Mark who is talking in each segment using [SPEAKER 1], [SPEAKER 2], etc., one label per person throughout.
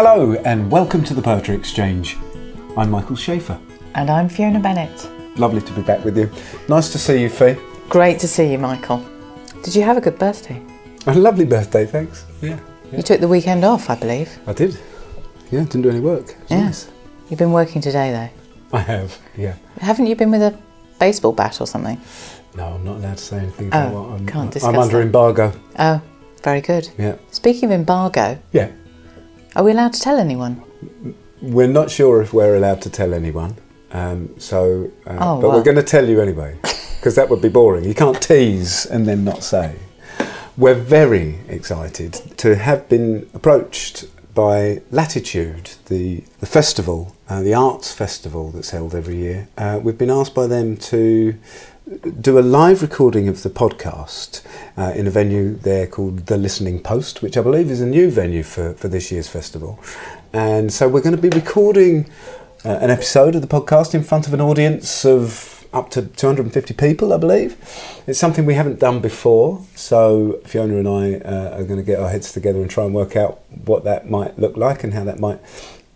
[SPEAKER 1] Hello, and welcome to the Poetry Exchange. I'm Michael Shaeffer.
[SPEAKER 2] And I'm Fiona Bennett.
[SPEAKER 1] Lovely to be back with you. Nice to see you, Fee.
[SPEAKER 2] Great to see you, Michael. Did you have a good birthday?
[SPEAKER 1] A lovely birthday, thanks. Yeah,
[SPEAKER 2] You took the weekend off, I believe.
[SPEAKER 1] I did. Yeah, didn't do any work.
[SPEAKER 2] Yeah.
[SPEAKER 1] nice.
[SPEAKER 2] You've been working today, though.
[SPEAKER 1] I have, yeah.
[SPEAKER 2] Haven't you been with a baseball bat or something?
[SPEAKER 1] No, I'm not allowed to say anything about
[SPEAKER 2] Oh,
[SPEAKER 1] what I'm,
[SPEAKER 2] can't
[SPEAKER 1] I'm under
[SPEAKER 2] that.
[SPEAKER 1] embargo.
[SPEAKER 2] Oh, very good.
[SPEAKER 1] Yeah.
[SPEAKER 2] Speaking of embargo,
[SPEAKER 1] Yeah.
[SPEAKER 2] Are we allowed to tell anyone?
[SPEAKER 1] We're not sure if we're allowed to tell anyone, um, so uh,
[SPEAKER 2] Oh,
[SPEAKER 1] but we're going to tell you anyway, because that would be boring. You can't tease and then not say. We're very excited to have been approached by Latitude, the, the festival, uh, the arts festival that's held every year. Uh, we've been asked by them to do a live recording of the podcast uh, in a venue there called The Listening Post, which I believe is a new venue for, for this year's festival. And so we're going to be recording uh, an episode of the podcast in front of an audience of up to 250 people, I believe. It's something we haven't done before, so Fiona and I uh, are going to get our heads together and try and work out what that might look like and how that might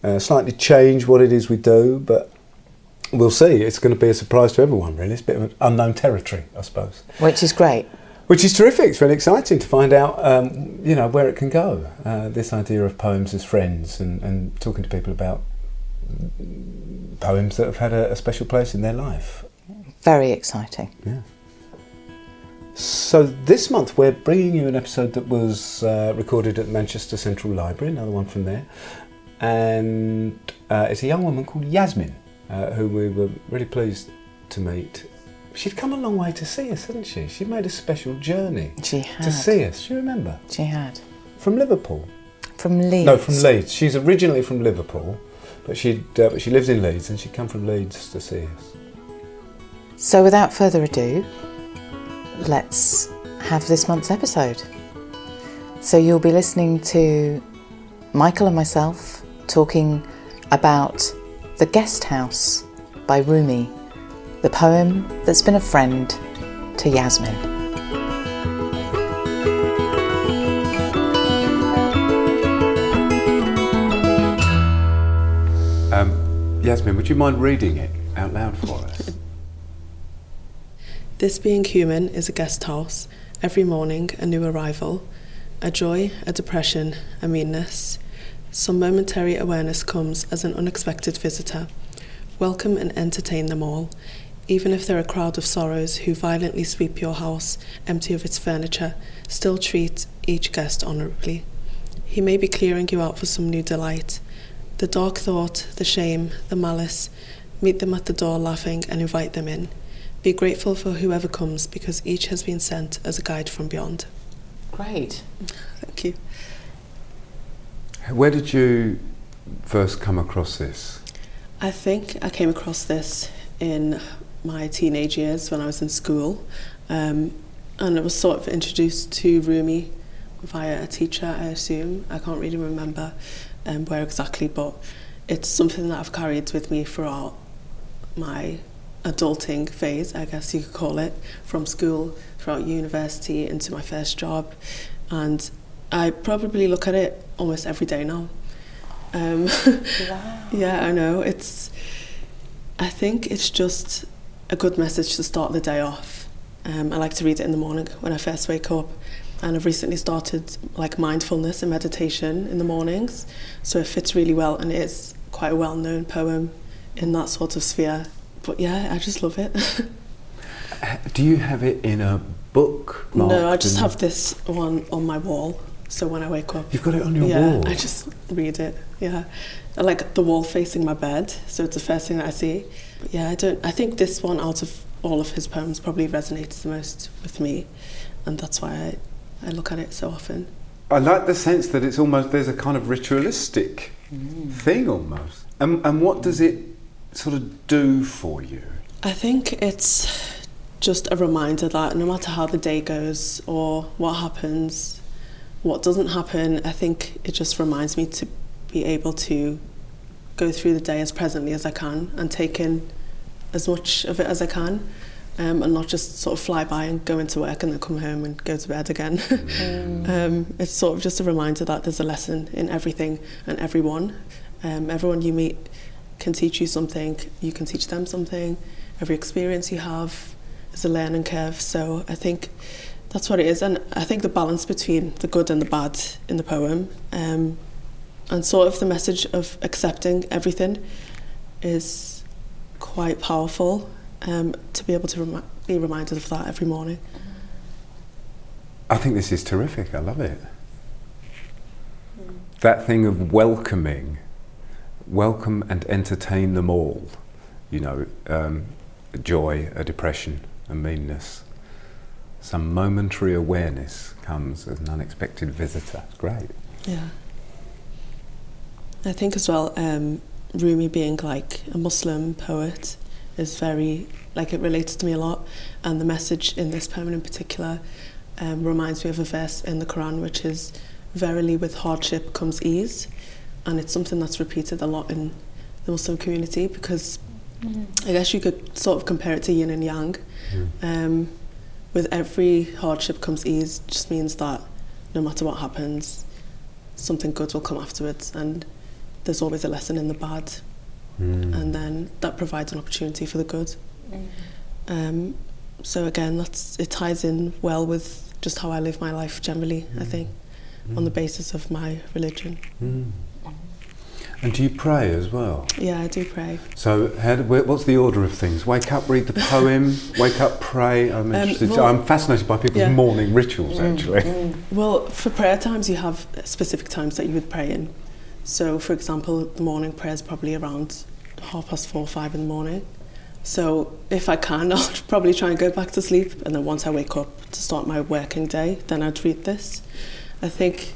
[SPEAKER 1] uh, slightly change what it is we do, but we'll see. It's going to be a surprise to everyone, really. It's a bit of an unknown territory, I suppose.
[SPEAKER 2] Which is great.
[SPEAKER 1] Which is terrific. It's really exciting to find out, um, you know, where it can go. Uh, this idea of poems as friends and, and talking to people about poems that have had a, a special place in their life.
[SPEAKER 2] Very exciting.
[SPEAKER 1] Yeah. So this month we're bringing you an episode that was uh, recorded at Manchester Central Library, another one from there, and uh, it's a young woman called Yasmin, uh, who we were really pleased to meet. She'd come a long way to see us, hadn't she? She made a special journey
[SPEAKER 2] She had.
[SPEAKER 1] to see us. Do you remember?
[SPEAKER 2] She had.
[SPEAKER 1] From Liverpool?
[SPEAKER 2] From Leeds.
[SPEAKER 1] No, from Leeds. She's originally from Liverpool, but she uh, but she lives in Leeds, and she'd come from Leeds to see us.
[SPEAKER 2] So without further ado, let's have this month's episode. So you'll be listening to Michael and myself talking about The Guest House by Rumi, the poem that's been a friend to Yasmin.
[SPEAKER 1] Um, Yasmin, would you mind reading it out loud for us?
[SPEAKER 3] This being human is a guest house, every morning a new arrival, a joy, a depression, a meanness. Some momentary awareness comes as an unexpected visitor. Welcome and entertain them all, even if they're a crowd of sorrows who violently sweep your house empty of its furniture, still treat each guest honourably. He may be clearing you out for some new delight. The dark thought, the shame, the malice, meet them at the door laughing and invite them in. Be grateful for whoever comes because each has been sent as a guide from beyond.
[SPEAKER 2] Great.
[SPEAKER 3] Thank you.
[SPEAKER 1] Where did you first come across this?
[SPEAKER 3] I think I came across this in my teenage years when I was in school, um, and I was sort of introduced to Rumi via a teacher, I assume. I can't really remember um, where exactly, but it's something that I've carried with me throughout my adulting phase, I guess you could call it, from school throughout university into my first job, and I probably look at it almost every day now. Um, yeah, I know. It's. I think it's just a good message to start the day off. Um, I like to read it in the morning when I first wake up, and I've recently started like mindfulness and meditation in the mornings, so it fits really well, and it is quite a well-known poem in that sort of sphere. But yeah, I just love it.
[SPEAKER 1] Do you have it in a book?
[SPEAKER 3] no, I just have this one on my wall, so when I wake up,
[SPEAKER 1] You've got it on your
[SPEAKER 3] yeah,
[SPEAKER 1] wall.
[SPEAKER 3] I just read it. Yeah, I like the wall facing my bed, so it's the first thing that I see. But yeah, I don't. I think this one out of all of his poems probably resonates the most with me, and that's why I, I look at it so often.
[SPEAKER 4] I like the sense that it's almost there's a kind of ritualistic mm. thing almost. And and what does it sort of do for you?
[SPEAKER 3] I think it's just a reminder that no matter how the day goes or what happens, what doesn't happen, I think it just reminds me to be able to go through the day as presently as I can and take in as much of it as I can um, and not just sort of fly by and go into work and then come home and go to bed again. um, it's sort of just a reminder that there's a lesson in everything and everyone. Um, everyone you meet can teach you something, you can teach them something. Every experience you have is a learning curve. So I think that's what it is. And I think the balance between the good and the bad in the poem um, and sort of the message of accepting everything is quite powerful um, to be able to remi- be reminded of that every morning.
[SPEAKER 1] I think this is terrific. I love it. That thing of welcoming, welcome and entertain them all. You know, um, joy, a depression, a meanness. Some momentary awareness comes as an unexpected visitor. It's great.
[SPEAKER 3] Yeah. I think as well, um, Rumi being like a Muslim poet is very, like it relates to me a lot. And the message in this poem in particular um, reminds me of a verse in the Quran, which is, Verily with hardship comes ease. And it's something that's repeated a lot in the Muslim community because I guess you could sort of compare it to yin and yang. Um, with every hardship comes ease, just means that no matter what happens, something good will come afterwards. And there's always a lesson in the bad. Mm. And then that provides an opportunity for the good. Mm. Um, so again, that's it ties in well with just how I live my life generally, mm. I hmm. think, mm. on hmm. the basis of my religion. Mm.
[SPEAKER 1] And do you pray as well?
[SPEAKER 3] Yeah, I do pray.
[SPEAKER 1] So, how do, what's the order of things? Wake up, read the poem, wake up, pray. I'm, um, interested,
[SPEAKER 3] well-
[SPEAKER 1] I'm fascinated by people's
[SPEAKER 3] Yeah.
[SPEAKER 1] morning rituals, mm, actually. Mm.
[SPEAKER 3] Well, for prayer times, you have specific times that you would pray in. So, for example, the morning prayer is probably around half past four, five in the morning. So, if I can, I'll probably try and go back to sleep. And then once I wake up to start my working day, then I'd read this. I think,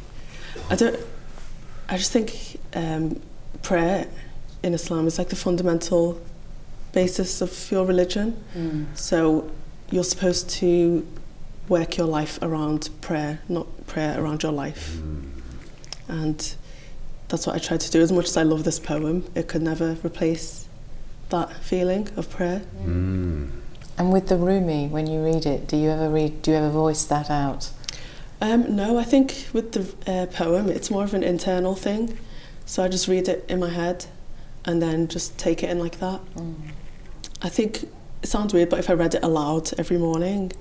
[SPEAKER 3] I don't, I just think um, prayer in Islam is like the fundamental basis of your religion. So, you're supposed to work your life around prayer, not prayer around your life. And that's what I tried to do. As much as I love this poem, it could never replace that feeling of prayer.
[SPEAKER 1] Mm.
[SPEAKER 2] And with the Rumi, when you read it, do you ever read? Do you ever voice that out?
[SPEAKER 3] Um, no, I think with the uh, poem, it's more of an internal thing. So I just read it in my head and then just take it in like that. I think it sounds weird, but if I read it aloud every morning,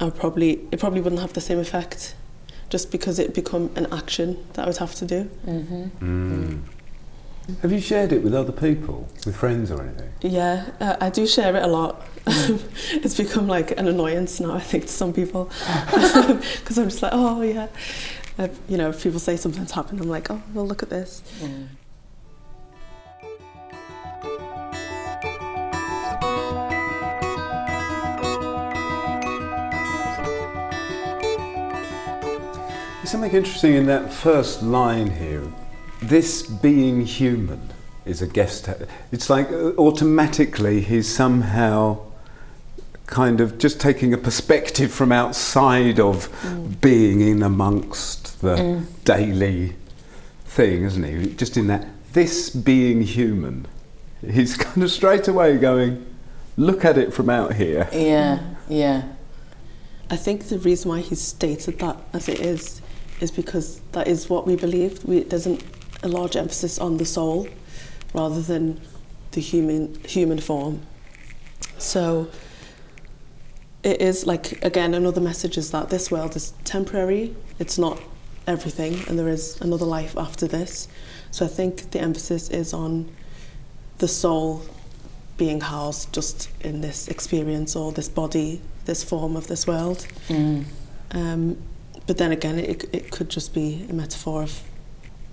[SPEAKER 3] I would probably it probably wouldn't have the same effect, just because it become an action that I would have to do.
[SPEAKER 1] Mm. Have you shared it with other people, with friends or anything?
[SPEAKER 3] Yeah, uh, I do share it a lot. it's become like an annoyance now, I think, to some people. Because I'm just like, oh, yeah. Uh, you know, if people say something's happened, I'm like, oh, well, look at this.
[SPEAKER 1] There's something interesting in that first line here. This being human is a guest. It's like uh, automatically he's somehow kind of just taking a perspective from outside of mm. being in amongst the mm. daily thing, isn't he? Just in that, this being human, he's kind of straight away going, look at it from out here.
[SPEAKER 2] Yeah, yeah.
[SPEAKER 3] I think the reason why he's stated that as it is, is because that is what we believe. We, there's an, a large emphasis on the soul rather than the human human form. So it is like again another message is that this world is temporary. It's not everything, and there is another life after this. So I think the emphasis is on the soul being housed just in this experience or this body, this form of this world. Um, but then again, it, it could just be a metaphor of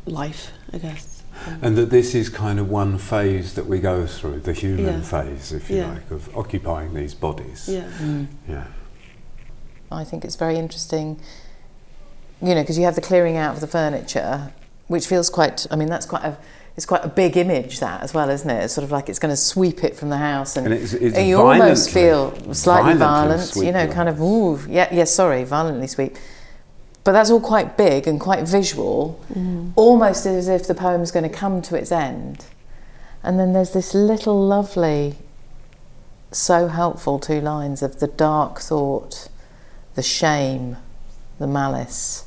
[SPEAKER 3] life, I guess.
[SPEAKER 1] And that this is kind of one phase that we go through, the human
[SPEAKER 3] Yeah.
[SPEAKER 1] phase, if you
[SPEAKER 3] Yeah.
[SPEAKER 1] like, of occupying these bodies.
[SPEAKER 3] Yeah. Mm.
[SPEAKER 1] Yeah.
[SPEAKER 2] I think it's very interesting, you know, because you have the clearing out of the furniture, which feels quite. I mean, that's quite a. It's quite a big image, that as well, isn't it? It's sort of like it's going to sweep it from the house, and,
[SPEAKER 1] And it's- it's
[SPEAKER 2] you almost feel slightly violent, you know, kind of ooh, yeah, yeah, sorry, violently sweep. But that's all quite big and quite visual, almost as if the poem's going to come to its end. And then there's this little lovely so helpful two lines of the dark thought, the shame, the malice.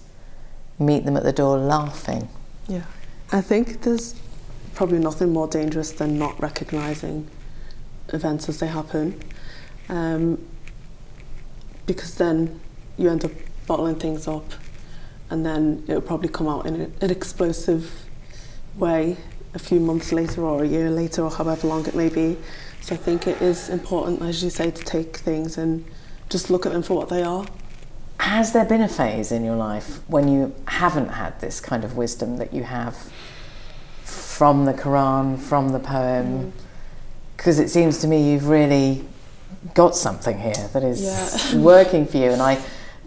[SPEAKER 2] Meet them at the door laughing.
[SPEAKER 3] Yeah. I think there's probably nothing more dangerous than not recognizing events as they happen. Um, because then you end up bottling things up and then it'll probably come out in a, an explosive way a few months later or a year later or however long it may be. So I think it is important, as you say, to take things and just look at them for what they are.
[SPEAKER 2] Has there been a phase in your life when you haven't had this kind of wisdom that you have from the Quran, from the poem? Mm. Because it seems to me you've really got something here that is
[SPEAKER 3] Yeah.
[SPEAKER 2] working for you. And I,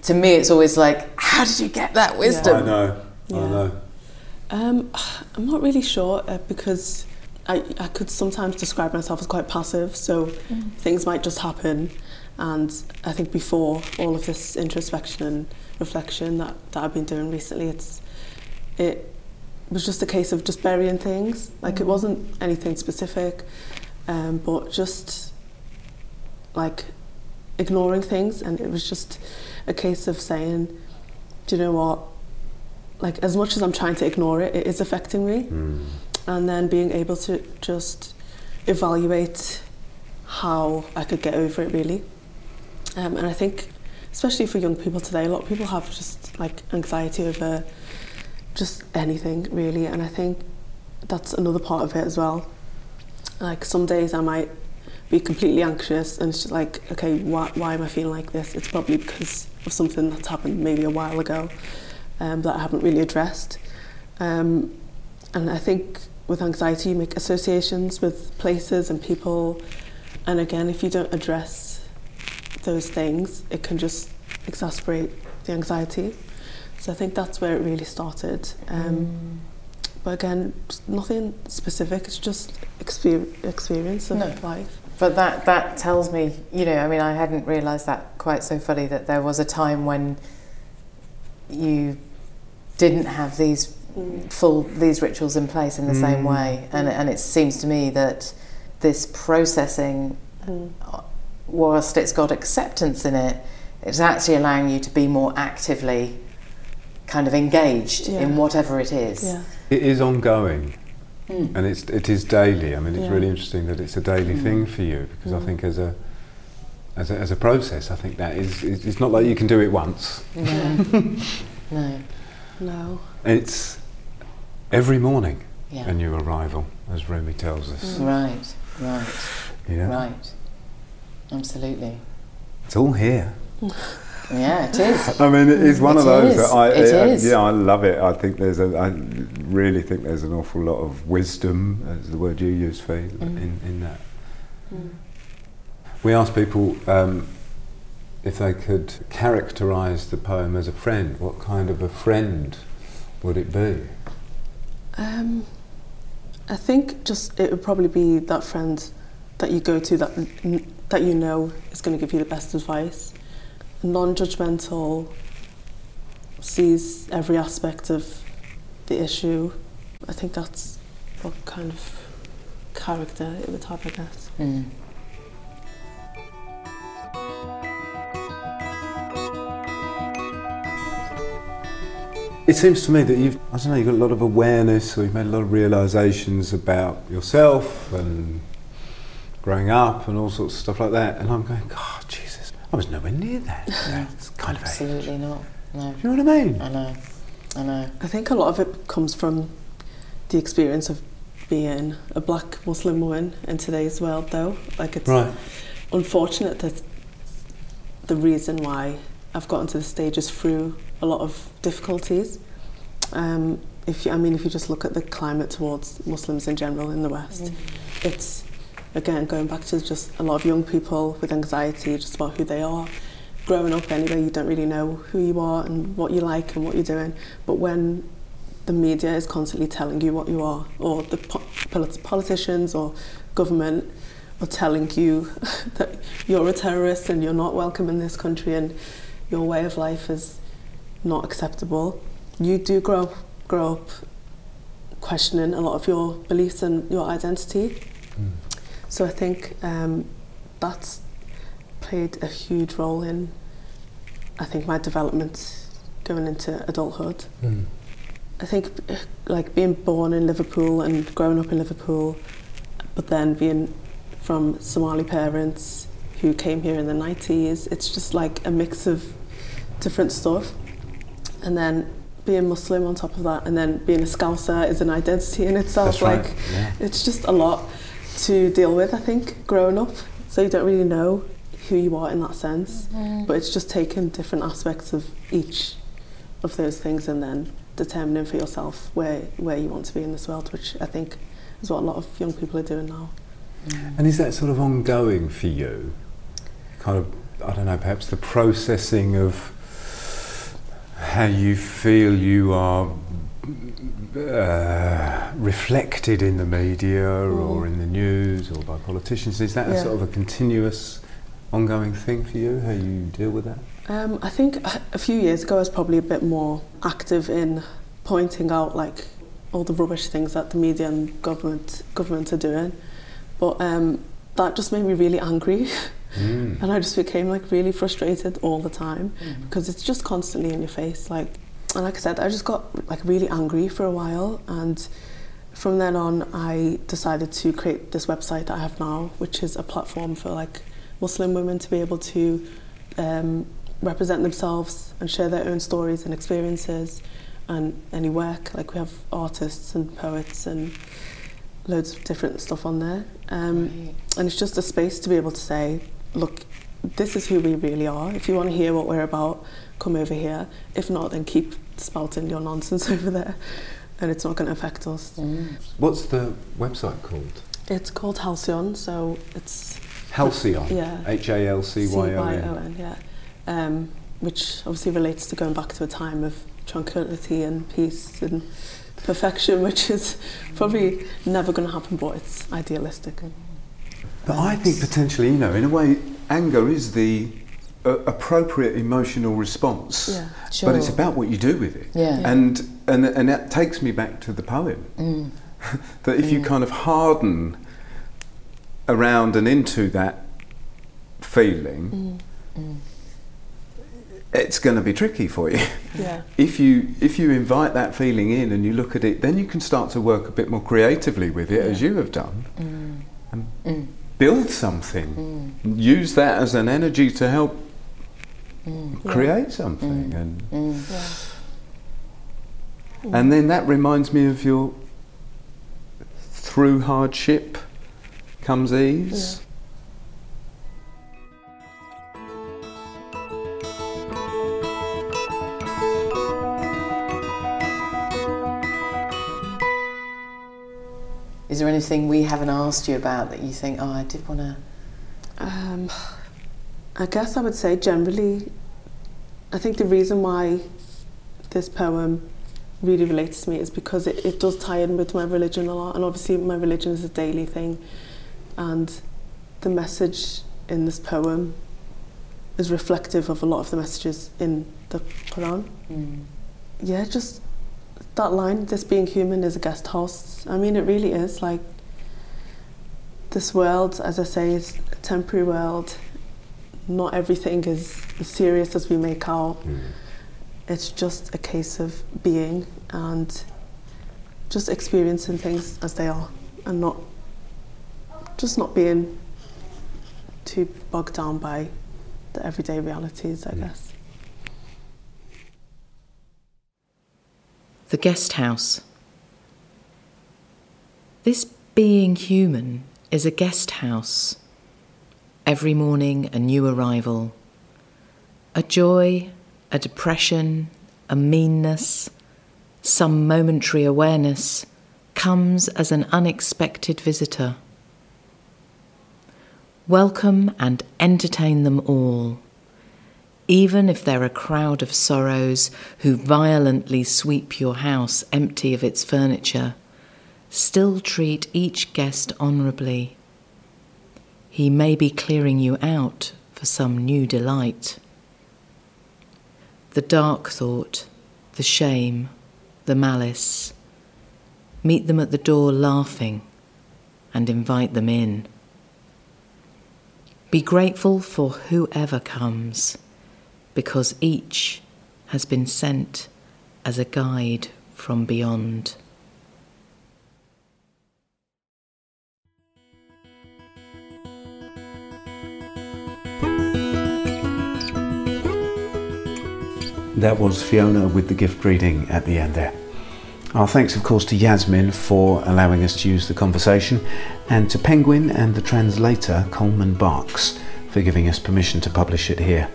[SPEAKER 2] to me, it's always like, how did you get that wisdom?
[SPEAKER 1] I know. I know.
[SPEAKER 3] Um, I'm not really sure uh, because I, I could sometimes describe myself as quite passive, so things might just happen. And I think before all of this introspection and reflection that, that I've been doing recently, it's it was just a case of just burying things. Like it wasn't anything specific, um, but just like ignoring things. And it was just a case of saying, do you know what? Like as much as I'm trying to ignore it, it is affecting me
[SPEAKER 1] Mm.
[SPEAKER 3] and then being able to just evaluate how I could get over it really. Um, and I think, especially for young people today, a lot of people have just like anxiety over just anything really, and I think that's another part of it as well. Like some days I might be completely anxious, and it's just like, okay, why, why am I feeling like this? It's probably because of something that's happened maybe a while ago um, that I haven't really addressed. Um, and I think with anxiety, you make associations with places and people. And again, if you don't address those things, it can just exacerbate the anxiety. So I think that's where it really started. Um, But again, nothing specific, it's just exper- experience of
[SPEAKER 2] No.
[SPEAKER 3] life.
[SPEAKER 2] But that, that tells me, you know, I mean, I hadn't realised that quite so fully that there was a time when you didn't have these full these rituals in place in the same
[SPEAKER 1] Mm.
[SPEAKER 2] way, and and it seems to me that this processing,
[SPEAKER 3] Mm.
[SPEAKER 2] whilst it's got acceptance in it, it's actually allowing you to be more actively kind of engaged
[SPEAKER 3] Yeah.
[SPEAKER 2] in whatever it is.
[SPEAKER 3] Yeah.
[SPEAKER 1] It is ongoing.
[SPEAKER 2] Mm.
[SPEAKER 1] And it's it is daily. I mean, it's
[SPEAKER 3] Yeah.
[SPEAKER 1] really interesting that it's a daily
[SPEAKER 2] Mm.
[SPEAKER 1] thing for you because I
[SPEAKER 3] Mm.
[SPEAKER 1] think as a as a, as a process, I think that is it's it's not like you can do it once.
[SPEAKER 2] No. no.
[SPEAKER 3] No.
[SPEAKER 1] It's every morning
[SPEAKER 2] Yeah.
[SPEAKER 1] a new arrival, as Rumi tells us.
[SPEAKER 2] Right. Right.
[SPEAKER 1] You know,
[SPEAKER 2] Right. Absolutely.
[SPEAKER 1] it's all here.
[SPEAKER 2] Yeah, it is.
[SPEAKER 1] I mean, it is one
[SPEAKER 2] It
[SPEAKER 1] of those
[SPEAKER 2] is.
[SPEAKER 1] that I,
[SPEAKER 2] It
[SPEAKER 1] I-
[SPEAKER 2] is.
[SPEAKER 1] yeah, I love it. I think there's a, I really think there's an awful lot of wisdom, as the word you use, Fee,
[SPEAKER 2] Mm.
[SPEAKER 1] in, in that.
[SPEAKER 3] Mm.
[SPEAKER 1] We asked people um, if they could characterise the poem as a friend. What kind of a friend would it be?
[SPEAKER 3] Um, I think just it would probably be that friend that you go to that that you know is going to give you the best advice, non-judgmental, sees every aspect of the issue. I think that's what kind of character it would have, I guess.
[SPEAKER 2] Mm.
[SPEAKER 1] It seems to me that you've, I don't know, you've got a lot of awareness or you've made a lot of realisations about yourself and growing up and all sorts of stuff like that. And I'm going, God, Jesus, I was nowhere near that. That's kind of age.
[SPEAKER 2] Absolutely not. No.
[SPEAKER 1] Do you know what I mean?
[SPEAKER 2] I know. I know.
[SPEAKER 3] I think a lot of it comes from the experience of being a black Muslim woman in today's world, though. Like it's
[SPEAKER 1] Right.
[SPEAKER 3] unfortunate that the reason why I've gotten to this stage is through a lot of difficulties. Um, if you, I mean, if you just look at the climate towards Muslims in general in the West, it's again going back to just a lot of young people with anxiety just about who they are. Growing up anyway, you don't really know who you are and what you like and what you're doing. But when the media is constantly telling you what you are, or the po- polit- politicians or government are telling you that you're a terrorist and you're not welcome in this country and your way of life is not acceptable, you do grow grow up questioning a lot of your beliefs and your identity.
[SPEAKER 1] Mm.
[SPEAKER 3] So I think um, that's played a huge role in, I think, my development going into adulthood.
[SPEAKER 5] Mm.
[SPEAKER 3] I think, like being born in Liverpool and growing up in Liverpool, but then being from Somali parents who came here in the 90s, it's just like a mix of different stuff. And then being Muslim on top of that, and then being a Scouser is an identity in itself.
[SPEAKER 5] Right,
[SPEAKER 3] Like,
[SPEAKER 5] yeah.
[SPEAKER 3] it's just a lot to deal with, I think, growing up. So you don't really know who you are in that sense, mm-hmm. but it's just taking different aspects of each of those things and then determining for yourself where, where you want to be in this world, which I think is what a lot of young people are doing now. Mm-hmm.
[SPEAKER 1] And is that sort of ongoing for you? Kind of, I don't know, perhaps the processing of how you feel you are uh, reflected in the media or in the news or by politicians. Is that a sort of a continuous, ongoing thing for you? How you deal with that?
[SPEAKER 3] Um, I think a- a few years ago I was probably a bit more active in pointing out like all the rubbish things that the media and government government are doing, but um, that just made me really angry,
[SPEAKER 1] Mm.
[SPEAKER 3] and I just became like really frustrated all the time because it's just constantly in your face. Like, and like I said, I just got like really angry for a while, and from then on, I decided to create this website that I have now, which is a platform for like Muslim women to be able to um, represent themselves and share their own stories and experiences and any work. Like we have artists and poets and loads of different stuff on there. Um, and it's just a space to be able to say, look, this is who we really are. If you want to hear what we're about, come over here. If not, then keep spouting your nonsense over there. And it's not going to affect us.
[SPEAKER 1] What's the website called?
[SPEAKER 3] It's called Halcyon, so it's
[SPEAKER 1] Halcyon.
[SPEAKER 3] Yeah.
[SPEAKER 1] H A L C Y O N.
[SPEAKER 3] yeah. Um, which obviously relates to going back to a time of tranquility and peace and perfection, which is probably never going to happen, but it's idealistic.
[SPEAKER 1] But I think potentially, you know, in a way, anger is the appropriate emotional response.
[SPEAKER 3] Yeah.
[SPEAKER 2] Sure.
[SPEAKER 1] But it's about what you do with it.
[SPEAKER 2] Yeah. Yeah.
[SPEAKER 1] And, and, and that takes me back to the poem.
[SPEAKER 2] Mm.
[SPEAKER 1] that if you kind of harden around and into that feeling,
[SPEAKER 3] Mm.
[SPEAKER 1] it's going to be tricky for you.
[SPEAKER 3] Yeah.
[SPEAKER 1] if you if you invite that feeling in and you look at it, then you can start to work a bit more creatively with it, as you have done, and
[SPEAKER 2] Mm.
[SPEAKER 1] build something. Use that as an energy to help Mm. create something, mm. and mm. and then that reminds me of your through hardship comes ease.
[SPEAKER 2] Is there anything we haven't asked you about that you think, oh, I did want to?
[SPEAKER 3] Um, I guess I would say generally, I think the reason why this poem really relates to me is because it, it does tie in with my religion a lot, and obviously my religion is a daily thing, and the message in this poem is reflective of a lot of the messages in the Quran. Mm. Yeah, just that line, this being human is a guest house. I mean, it really is like this world, as I say, is a temporary world. Not everything is as serious as we make out. Hmm. It's just a case of being and just experiencing things as they are and not just not being too bogged down by the everyday realities, I hmm. guess.
[SPEAKER 2] The guest house. This being human is a guest house. Every morning, a new arrival. A joy, a depression, a meanness, some momentary awareness comes as an unexpected visitor. Welcome and entertain them all even if they're a crowd of sorrows who violently sweep your house empty of its furniture, still treat each guest honourably. He may be clearing you out for some new delight. The dark thought, the shame, the malice. Meet them at the door laughing and invite them in. Be grateful for whoever comes, because each has been sent as a guide from beyond.
[SPEAKER 1] That was Fiona with the gift reading at the end there. Our thanks, of course, to Yasmin for allowing us to use the conversation, and to Penguin and the translator Coleman Barks for giving us permission to publish it here.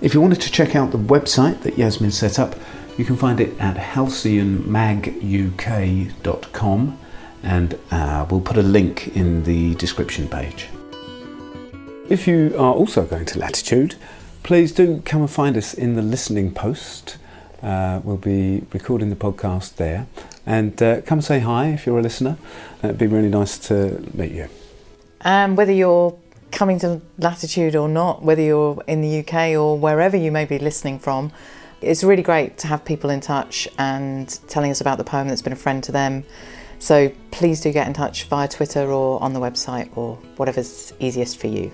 [SPEAKER 1] If you wanted to check out the website that Yasmin set up, you can find it at halcyonmaguk.com, and uh, we'll put a link in the description page. If you are also going to Latitude, please do come and find us in the listening post. Uh, we'll be recording the podcast there. And uh, come say hi if you're a listener. It'd be really nice to meet you.
[SPEAKER 2] Um, whether you're coming to Latitude or not, whether you're in the UK or wherever you may be listening from, it's really great to have people in touch and telling us about the poem that's been a friend to them. So please do get in touch via Twitter or on the website or whatever's easiest for you.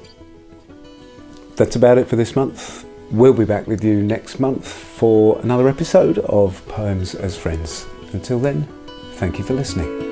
[SPEAKER 5] That's about it for this month. We'll be back with you next month for another episode of Poems as Friends. Until then, thank you for listening.